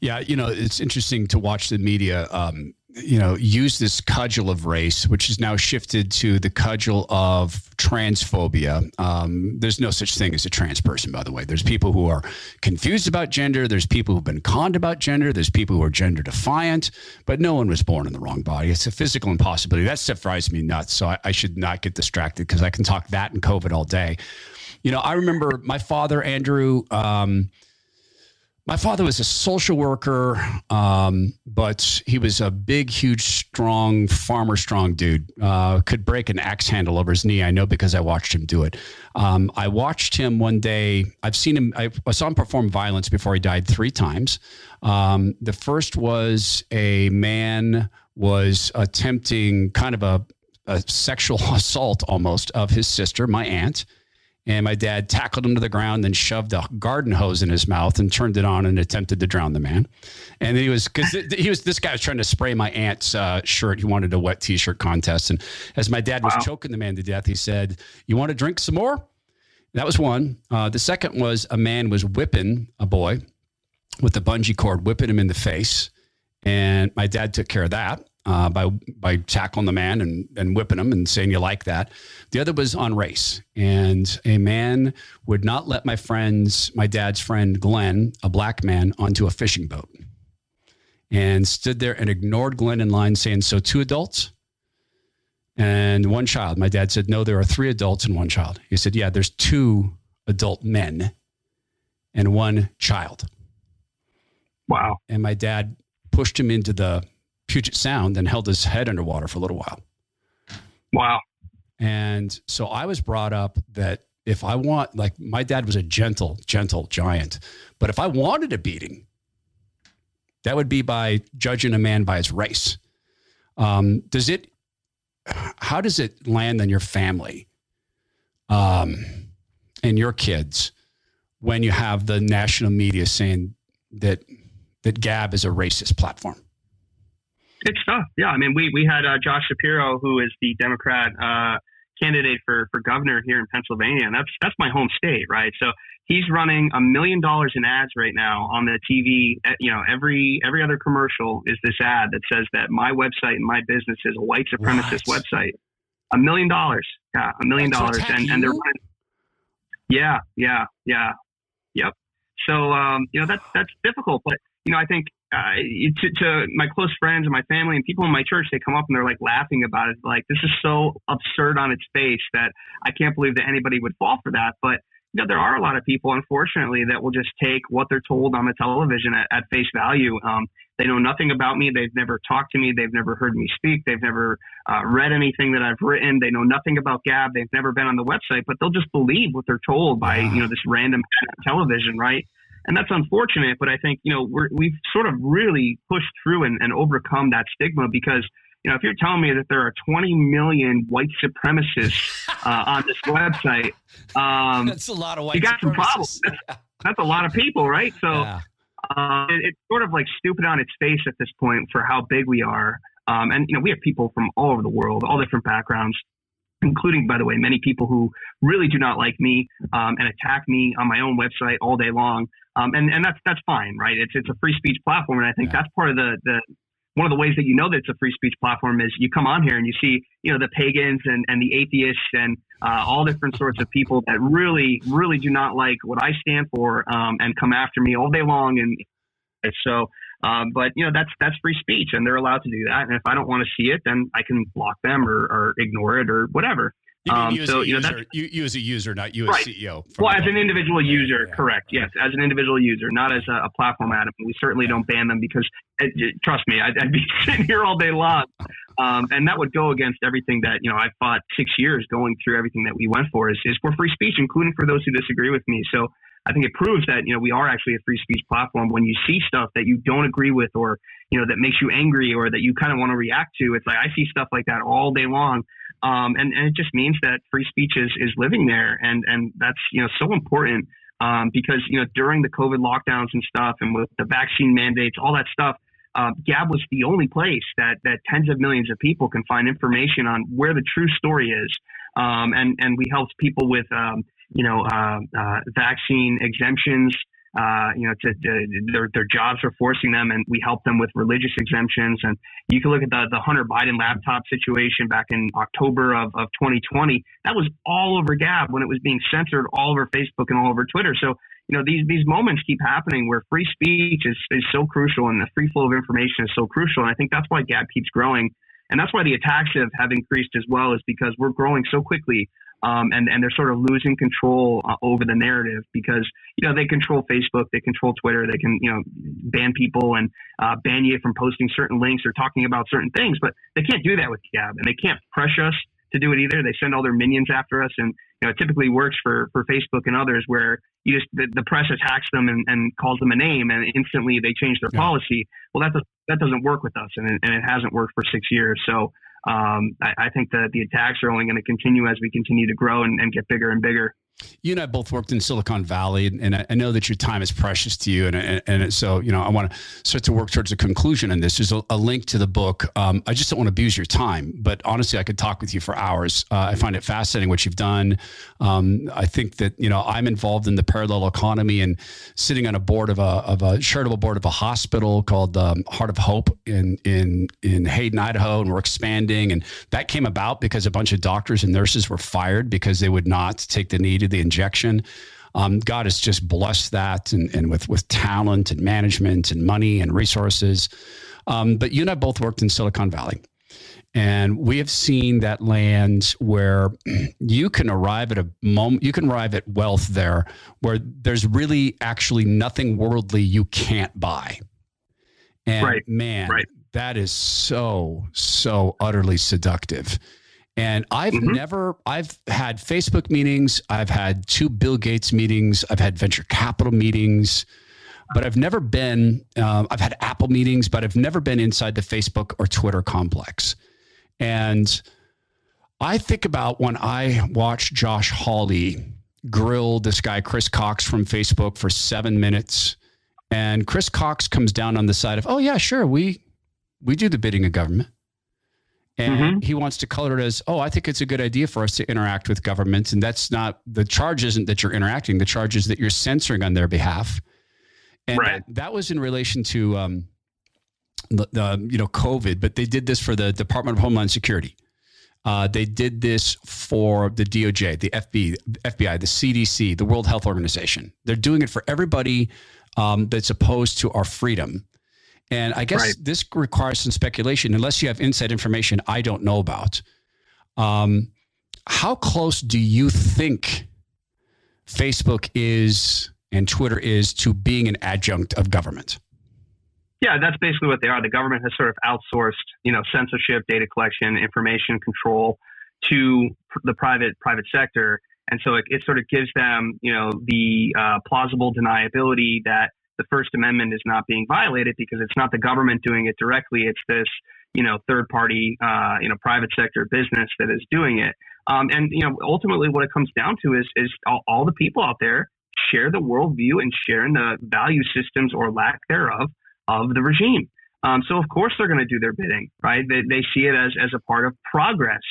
Yeah, you know, it's interesting to watch the media. Um, you know, use this cudgel of race, which is now shifted to the cudgel of transphobia. Um, there's no such thing as a trans person, by the way. There's people who are confused about gender. There's people who've been conned about gender. There's people who are gender defiant, but no one was born in the wrong body. It's a physical impossibility. That stuff drives me nuts. So I, I should not get distracted because I can talk that and COVID all day. You know, I remember my father, Andrew. Um, my father was a social worker, um, but he was a big, huge, strong, farmer strong dude. Uh, could break an axe handle over his knee. I know because I watched him do it. Um, I watched him one day. I've seen him, I, saw him perform violence before he died three times. Um, the first was a man was attempting kind of a, a sexual assault almost of his sister, my aunt. And my dad tackled him to the ground, then shoved a garden hose in his mouth and turned it on and attempted to drown the man. And then he was because he was this guy was trying to spray my aunt's uh, shirt. He wanted a wet T-shirt contest, and as my dad was wow. choking the man to death, he said, "You want to drink some more?" That was one. Uh, the second was a man was whipping a boy with a bungee cord, whipping him in the face. And my dad took care of that uh, by by tackling the man and, and whipping him and saying you like that. The other was on race, and a man would not let my friends, my dad's friend Glenn, a black man, onto a fishing boat, and stood there and ignored Glenn in line, saying, "So two adults." And one child. My dad said, No, there are three adults and one child. He said, Yeah, there's two adult men and one child. Wow. And my dad pushed him into the Puget Sound and held his head underwater for a little while. Wow. And so I was brought up that if I want, like my dad was a gentle, gentle giant, but if I wanted a beating, that would be by judging a man by his race. Um, does it, how does it land on your family um, and your kids when you have the national media saying that, that Gab is a racist platform? It's tough. Yeah, I mean, we we had uh, Josh Shapiro, who is the Democrat uh, candidate for for governor here in Pennsylvania, and that's that's my home state, right? So he's running a million dollars in ads right now on the TV. Eh, you know, every every other commercial is this ad that says that my website and my business is a white supremacist what? website. A million dollars, yeah, a million dollars, and and they're running. Yeah, yeah, yeah, yep. So um, you know that's that's difficult, but you know I think uh, to, to, my close friends and my family and people in my church, they come up and they're like laughing about it. Like, this is so absurd on its face that I can't believe that anybody would fall for that. But, you know, there are a lot of people, unfortunately, that will just take what they're told on the television at, at face value. Um, they know nothing about me. They've never talked to me. They've never heard me speak. They've never uh, read anything that I've written. They know nothing about Gab. They've never been on the website, but they'll just believe what they're told by, you know, this random television, right? And that's unfortunate. But I think you know we have sort of really pushed through and, and overcome that stigma because you know if you're telling me that there are 20 million white supremacists uh, on this website, um, that's a lot of white. You got some problems. That's, that's, a lot of people, right? So. Yeah. Uh, it, it's sort of like stupid on its face at this point for how big we are. Um, and you know, we have people from all over the world, all different backgrounds, including, by the way, many people who really do not like me um, and attack me on my own website all day long. Um, and, and that's, that's fine, right? It's, it's a free speech platform. And I think yeah. that's part of the, the, one of the ways that you know that it's a free speech platform is you come on here and you see, you know, the pagans and, and the atheists and uh, all different sorts of people that really, really do not like what I stand for um, and come after me all day long. And so, um, but you know, that's that's free speech, and they're allowed to do that. And if I don't want to see it, then I can block them or, or ignore it or whatever. You um, you so, you know, you, you as a user, not you as right. CEO. Well, as an individual user, yeah, correct. Yes, as an individual user, not as a, a platform admin. We certainly don't ban them because, it, it, trust me, I'd, I'd, be sitting here all day long, um, and that would go against everything that you know I fought six years going through everything that we went for is, is for free speech, including for those who disagree with me. So I think it proves that you know we are actually a free speech platform. When you see stuff that you don't agree with, or you know that makes you angry, or that you kind of want to react to, it's like I see stuff like that all day long, um, and and it just means that free speech is is living there, and and that's you know so important um, because you know during the COVID lockdowns and stuff, and with the vaccine mandates, all that stuff. Uh, Gab was the only place that that tens of millions of people can find information on where the true story is, um, and and we helped people with um, you know, uh, uh, vaccine exemptions. Uh, you know, to, to, their their jobs are forcing them, and we help them with religious exemptions. And you can look at the the Hunter Biden laptop situation back in October of, of 2020. That was all over Gab when it was being censored all over Facebook and all over Twitter. So you know these these moments keep happening where free speech is is so crucial and the free flow of information is so crucial. And I think that's why Gab keeps growing. And that's why the attacks have, have increased as well, is because we're growing so quickly um, and and they're sort of losing control uh, over the narrative because you know they control Facebook, they control Twitter, they can you know ban people and uh, ban you from posting certain links or talking about certain things, but they can't do that with Gab, and they can't pressure us to do it either. They send all their minions after us, and you know it typically works for for Facebook and others where you just the, the press attacks them and, and calls them a name, and instantly they change their yeah. policy. Well, that does, that doesn't work with us, and it, and it hasn't worked for six years. So um, I, I, think that the attacks are only going to continue as we continue to grow and, and get bigger and bigger. You and I both worked in Silicon Valley, and I, know that your time is precious to you. And, and, and so, you know, I want to start to work towards a conclusion in this. There's a, a link to the book. Um, I just don't want to abuse your time, but honestly, I could talk with you for hours. Uh, I find it fascinating what you've done. Um, I think that, you know, I'm involved in the parallel economy and sitting on a board of a, of a charitable board of a hospital called um, Heart of Hope in, in, in Hayden, Idaho, and we're expanding. And that came about because a bunch of doctors and nurses were fired because they would not take the need the injection. Um, God has just blessed that and, and with, with talent and management and money and resources. Um, but you and I both worked in Silicon Valley. And we have seen that land where you can arrive at a moment, you can arrive at wealth there where there's really actually nothing worldly you can't buy. And right. man, right. that is so, so utterly seductive. And I've mm-hmm. never, I've had Facebook meetings, I've had two Bill Gates meetings, I've had venture capital meetings, but I've never been, uh, I've had Apple meetings, but I've never been inside the Facebook or Twitter complex. And I think about when I watched Josh Hawley grill this guy, Chris Cox from Facebook for seven minutes. And Chris Cox comes down on the side of, oh, yeah, sure, we, we do the bidding of government. And mm-hmm. he wants to color it as, oh, I think it's a good idea for us to interact with governments And that's not the charge isn't that you're interacting. The charge is that you're censoring on their behalf. And right. that, that, was in relation to um, the, the, you know COVID, but they did this for the Department of Homeland Security. Uh, they did this for the DOJ, the FBI, FBI, the CDC, the World Health Organization. They're doing it for everybody um, that's opposed to our freedom. And I guess right. this requires some speculation, unless you have inside information I don't know about. Um, how close do you think Facebook is and Twitter is to being an adjunct of government? Yeah, that's basically what they are. The government has sort of outsourced, you know, censorship, data collection, information control to the private private sector, and so it, it sort of gives them, you know, the uh, plausible deniability that the First Amendment is not being violated because it's not the government doing it directly. It's this, you know, third party, uh, you know, private sector business that is doing it. Um, and you know, ultimately, what it comes down to is is all, all the people out there share the worldview and share in the value systems or lack thereof of the regime. Um, so of course they're going to do their bidding, right? They, they see it as as a part of progress,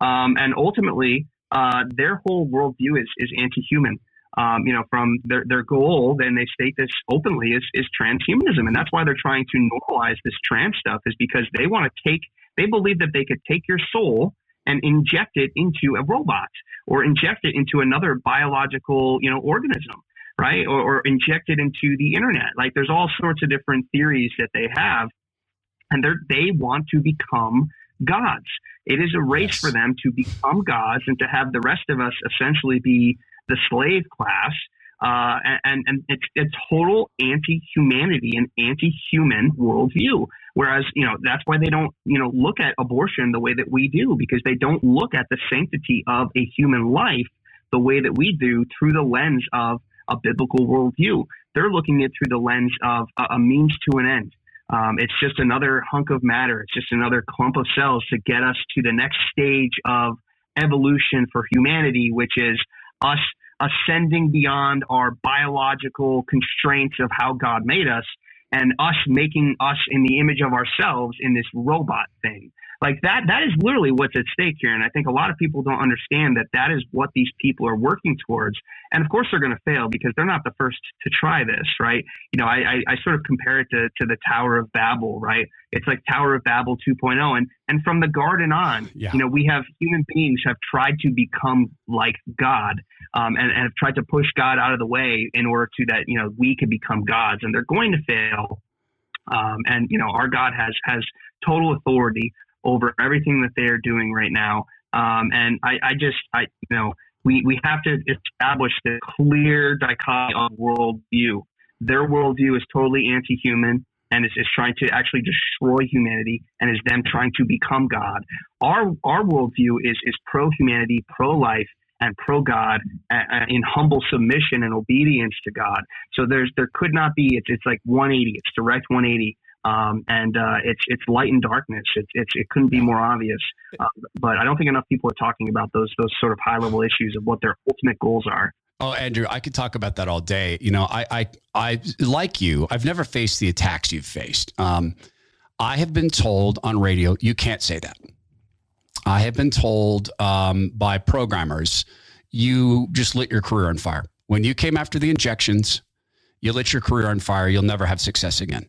um, and ultimately, uh, their whole worldview is is anti-human um, you know, from their, their goal, then they state this openly, is, is transhumanism. And that's why they're trying to normalize this trans stuff, is because they want to take, they believe that they could take your soul and inject it into a robot or inject it into another biological, you know, organism, right? Or, or inject it into the internet. Like there's all sorts of different theories that they have. And they they want to become gods. It is a race yes. for them to become gods and to have the rest of us essentially be the slave class, uh, and, and it's, a total anti-humanity and anti-human worldview. Whereas, you know, that's why they don't, you know, look at abortion the way that we do, because they don't look at the sanctity of a human life the way that we do through the lens of a biblical worldview. They're looking at through the lens of a, a means to an end. Um, it's just another hunk of matter. It's just another clump of cells to get us to the next stage of evolution for humanity, which is us ascending beyond our biological constraints of how God made us and us making us in the image of ourselves in this robot thing. Like that, that is literally what's at stake here. And I think a lot of people don't understand that that is what these people are working towards. And of course, they're going to fail because they're not the first to try this, right? You know, I, I, I sort of compare it to, to the Tower of Babel, right? It's like Tower of Babel 2.0. And, and from the garden on, yeah. you know, we have human beings have tried to become like God um, and, and have tried to push God out of the way in order to that, you know, we could become gods and they're going to fail. Um, and you know our God has has total authority over everything that they are doing right now. Um, and I, I just, I, you know, we, we have to establish the clear dichotomy of worldview. Their worldview is totally anti-human and is, is trying to actually destroy humanity and is them trying to become God. Our our worldview is is pro humanity, pro life, and pro God uh, in humble submission and obedience to God. So there's there could not be it's it's like 180. It's direct 180 Um, and uh, it's it's light and darkness. It's, it's it couldn't be more obvious. Uh, but I don't think enough people are talking about those those sort of high level issues of what their ultimate goals are. Oh, Andrew, I could talk about that all day. You know, I, I, I, like you, I've never faced the attacks you've faced. Um, I have been told on radio, you can't say that. I have been told um, by programmers, you just lit your career on fire. When you came after the injections, you lit your career on fire. You'll never have success again.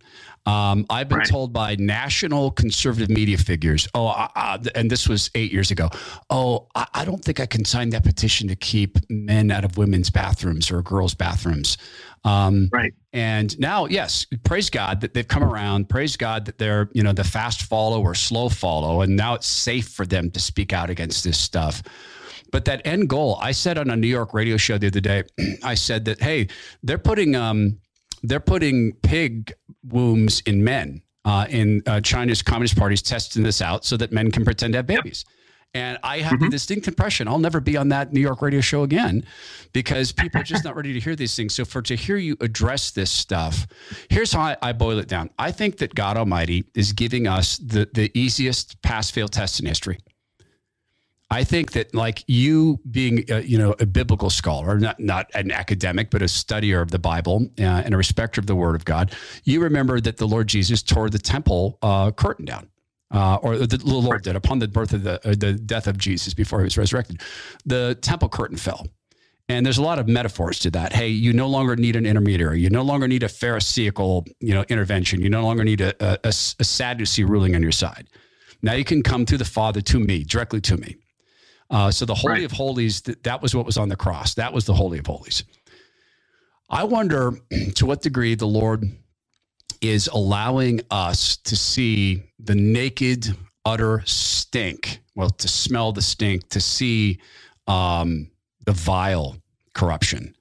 Um, I've been right. told by national conservative media figures, oh, uh, uh, and this was eight years ago. Oh, I, I, don't think I can sign that petition to keep men out of women's bathrooms or girls' bathrooms. Um, right. And now, yes, praise God that they've come around. Praise God that they're, you know, the fast follow or slow follow. And now it's safe for them to speak out against this stuff. But that end goal, I said on a New York radio show the other day, I said that, hey, they're putting, um, they're putting pig wombs in men. Uh, in uh, China's Communist Party is testing this out so that men can pretend to have babies. And I have mm-hmm. the distinct impression I'll never be on that New York radio show again because people are just not ready to hear these things. So for to hear you address this stuff, here's how I, I boil it down. I think that God Almighty is giving us the, the easiest pass fail test in history. I think that like you being, uh, you know, a biblical scholar, not not an academic, but a studier of the Bible uh, and a respecter of the Word of God, you remember that the Lord Jesus tore the temple uh, curtain down. Uh, or the Lord did upon the birth of the uh, the death of Jesus before he was resurrected, the temple curtain fell, and there's a lot of metaphors to that. Hey, you no longer need an intermediary. You no longer need a Pharisaical, you know, intervention. You no longer need a, a, a Sadducee ruling on your side. Now you can come to the Father, to me, directly to me. Uh, so the Holy right. of Holies, that, that was what was on the cross. That was the Holy of Holies. I wonder to what degree the Lord is allowing us to see the naked, utter stink. Well, to smell the stink, to see um, the vile corruption,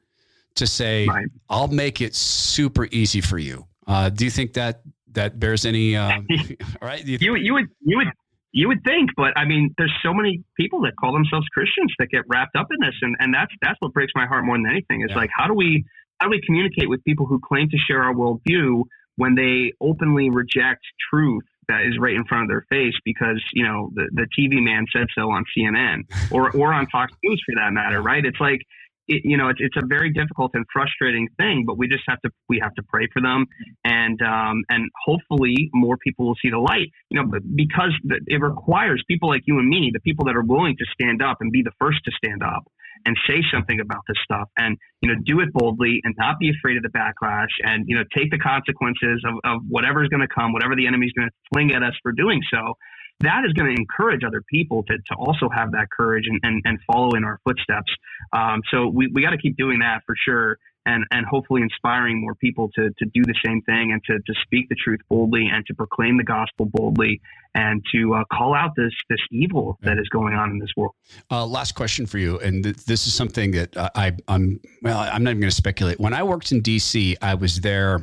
to say, right. "I'll make it super easy for you." Uh, do you think that that bears any? Uh, right? You, you, you would you would you would think, but I mean, there's so many people that call themselves Christians that get wrapped up in this, and, and that's that's what breaks my heart more than anything. Is yeah. like how do we how do we communicate with people who claim to share our worldview when they openly reject truth that is right in front of their face because you know the, the TV man said so on CNN or or on Fox News for that matter, right? It's like it, you know, it's, it's a very difficult and frustrating thing, but we just have to we have to pray for them, and um, and hopefully more people will see the light. You know, because it requires people like you and me, the people that are willing to stand up and be the first to stand up and say something about this stuff, and you know, do it boldly and not be afraid of the backlash, and you know, take the consequences of, of whatever's going to come, whatever the enemy's going to fling at us for doing so that is going to encourage other people to, to also have that courage and, and, and follow in our footsteps. Um, so we, we got to keep doing that for sure. And, and hopefully inspiring more people to, to do the same thing and to, to speak the truth boldly and to proclaim the gospel boldly and to uh, call out this this evil that is going on in this world. Uh, last question for you, and th- this is something that I, I'm well, I'm not even going to speculate. When I worked in D.C., I was there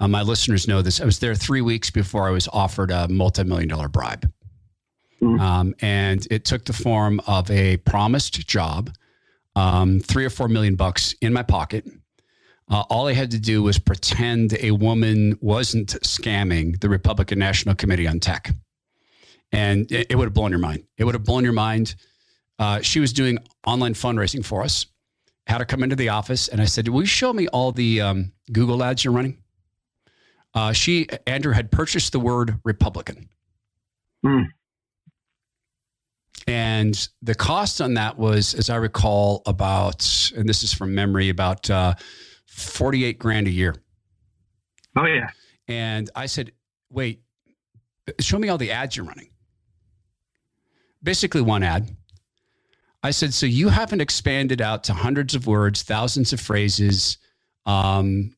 uh, my listeners know this. I was there three weeks before I was offered a multi-million dollar bribe. Mm-hmm. Um, and it took the form of a promised job, um, three or four million bucks in my pocket. Uh, all I had to do was pretend a woman wasn't scamming the Republican National Committee on Tech. And it, it would have blown your mind. It would have blown your mind. Uh, she was doing online fundraising for us, had her come into the office, and I said, Will you show me all the um, Google ads you're running? Uh, she, Andrew, had purchased the word Republican. Mm. And the cost on that was, as I recall, about, and this is from memory, about uh, 48 grand a year. Oh, yeah. And I said, wait, show me all the ads you're running. Basically, one ad. I said, so you haven't expanded out to hundreds of words, thousands of phrases, um,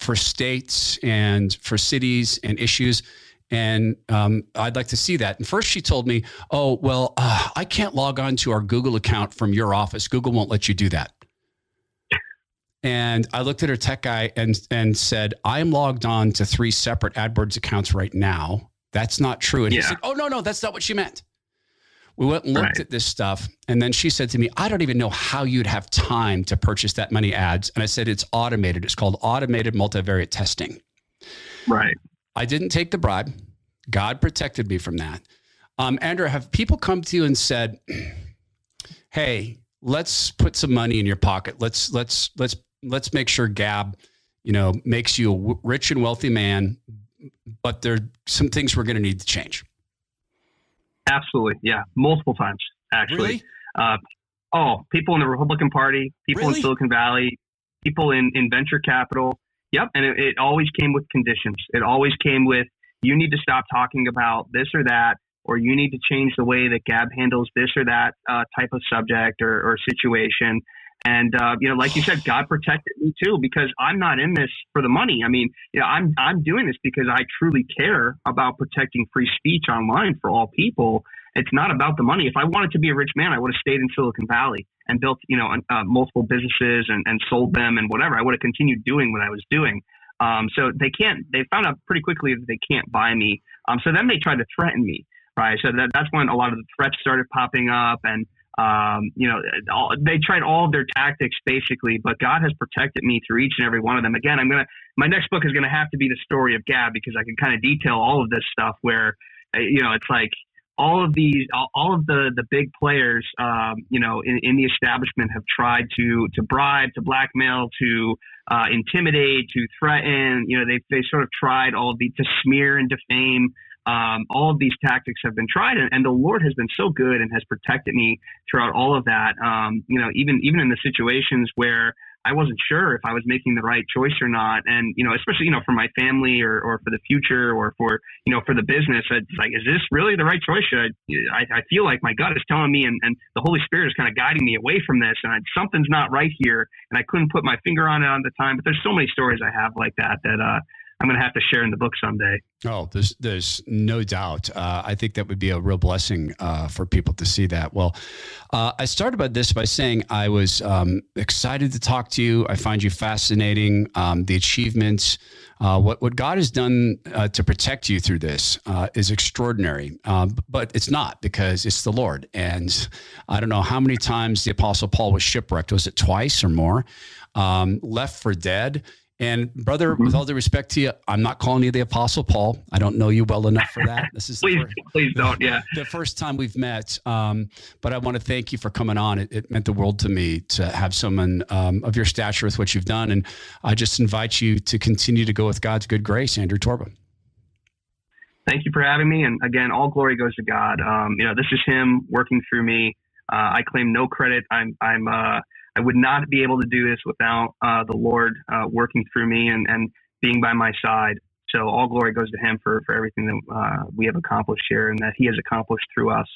for states and for cities and issues. And um, I'd like to see that. And first, she told me, "Oh, well, uh, I can't log on to our Google account from your office. Google won't let you do that." And I looked at her tech guy and and said, "I'm logged on to three separate AdWords accounts right now. That's not true." And yeah. he said, "Oh no, no, that's not what she meant." We went and looked right. at this stuff. And then she said to me, I don't even know how you'd have time to purchase that many ads. And I said, It's automated. It's called automated multivariate testing. Right. I didn't take the bribe. God protected me from that. Um, Andrew, have people come to you and said, "Hey, let's put some money in your pocket. Let's let's let's let's make sure Gab, you know, makes you a rich and wealthy man, but there are some things we're going to need to change." Absolutely, yeah, multiple times actually. Really? Uh, oh, people in the Republican Party, people really? in Silicon Valley, people in in venture capital. Yep, and it, it always came with conditions. It always came with you need to stop talking about this or that, or you need to change the way that Gab handles this or that uh, type of subject or, or situation. And uh, you know, like you said, God protected me too because I'm not in this for the money. I mean, you know, I'm I'm doing this because I truly care about protecting free speech online for all people. It's not about the money. If I wanted to be a rich man, I would have stayed in Silicon Valley and built, you know, uh, multiple businesses and, and sold them and whatever. I would have continued doing what I was doing. Um, so they can't. They found out pretty quickly that they can't buy me. Um, so then they tried to threaten me, right? So that, that's when a lot of the threats started popping up, and um, you know, all, they tried all of their tactics basically. But God has protected me through each and every one of them. Again, I'm gonna. My next book is gonna have to be the story of Gab because I can kind of detail all of this stuff where, uh, you know, it's like all of these, all of the the big players, um, you know, in, in, the establishment have tried to to bribe, to blackmail, to uh, intimidate, to threaten. You know, they they sort of tried all the to smear and defame. Um, all of these tactics have been tried, and, and, the Lord has been so good and has protected me throughout all of that. Um, you know, even even in the situations where I wasn't sure if I was making the right choice or not. And, you know, especially, you know, for my family or, or for the future or for, you know, for the business, it's like, is this really the right choice? Should I, I, I feel like my gut is telling me and, and the Holy Spirit is kind of guiding me away from this and I, something's not right here. And I couldn't put my finger on it on the time, but there's so many stories I have like that, that, uh, I'm going to have to share in the book someday. Oh, there's there's no doubt. Uh, I think that would be a real blessing uh, for people to see that. Well, uh, I started by this by saying I was um, excited to talk to you. I find you fascinating. Um, the achievements, uh, what what God has done uh, to protect you through this uh, is extraordinary. Um, but it's not because it's the Lord. And I don't know how many times the Apostle Paul was shipwrecked. Was it twice or more? Um, left for dead and brother, mm-hmm. with all due respect to you, I'm not calling you the Apostle Paul. I don't know you well enough for that. This is please, first, please don't. Yeah, the first time we've met. Um, but I want to thank you for coming on. It, it meant the world to me to have someone um, of your stature with what you've done, and I just invite you to continue to go with God's good grace, Andrew Torba. Thank you for having me, and again, all glory goes to God. Um, you know, this is Him working through me. Uh, I claim no credit. I'm, I'm. Uh, I would not be able to do this without uh, the Lord uh, working through me and, and being by my side. So all glory goes to Him for, for everything that uh, we have accomplished here and that He has accomplished through us.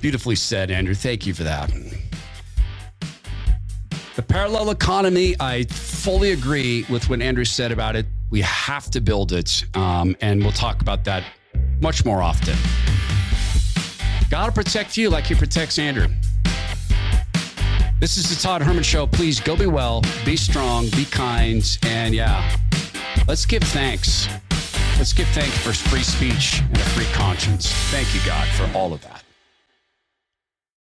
Beautifully said, Andrew. Thank you for that. The parallel economy, I fully agree with what Andrew said about it. We have to build it, um, and we'll talk about that much more often. God will protect you like he protects Andrew. This is the Todd Herman Show. Please go be well, be strong, be kind, and yeah, let's give thanks. Let's give thanks for free speech and a free conscience. Thank you, God, for all of that.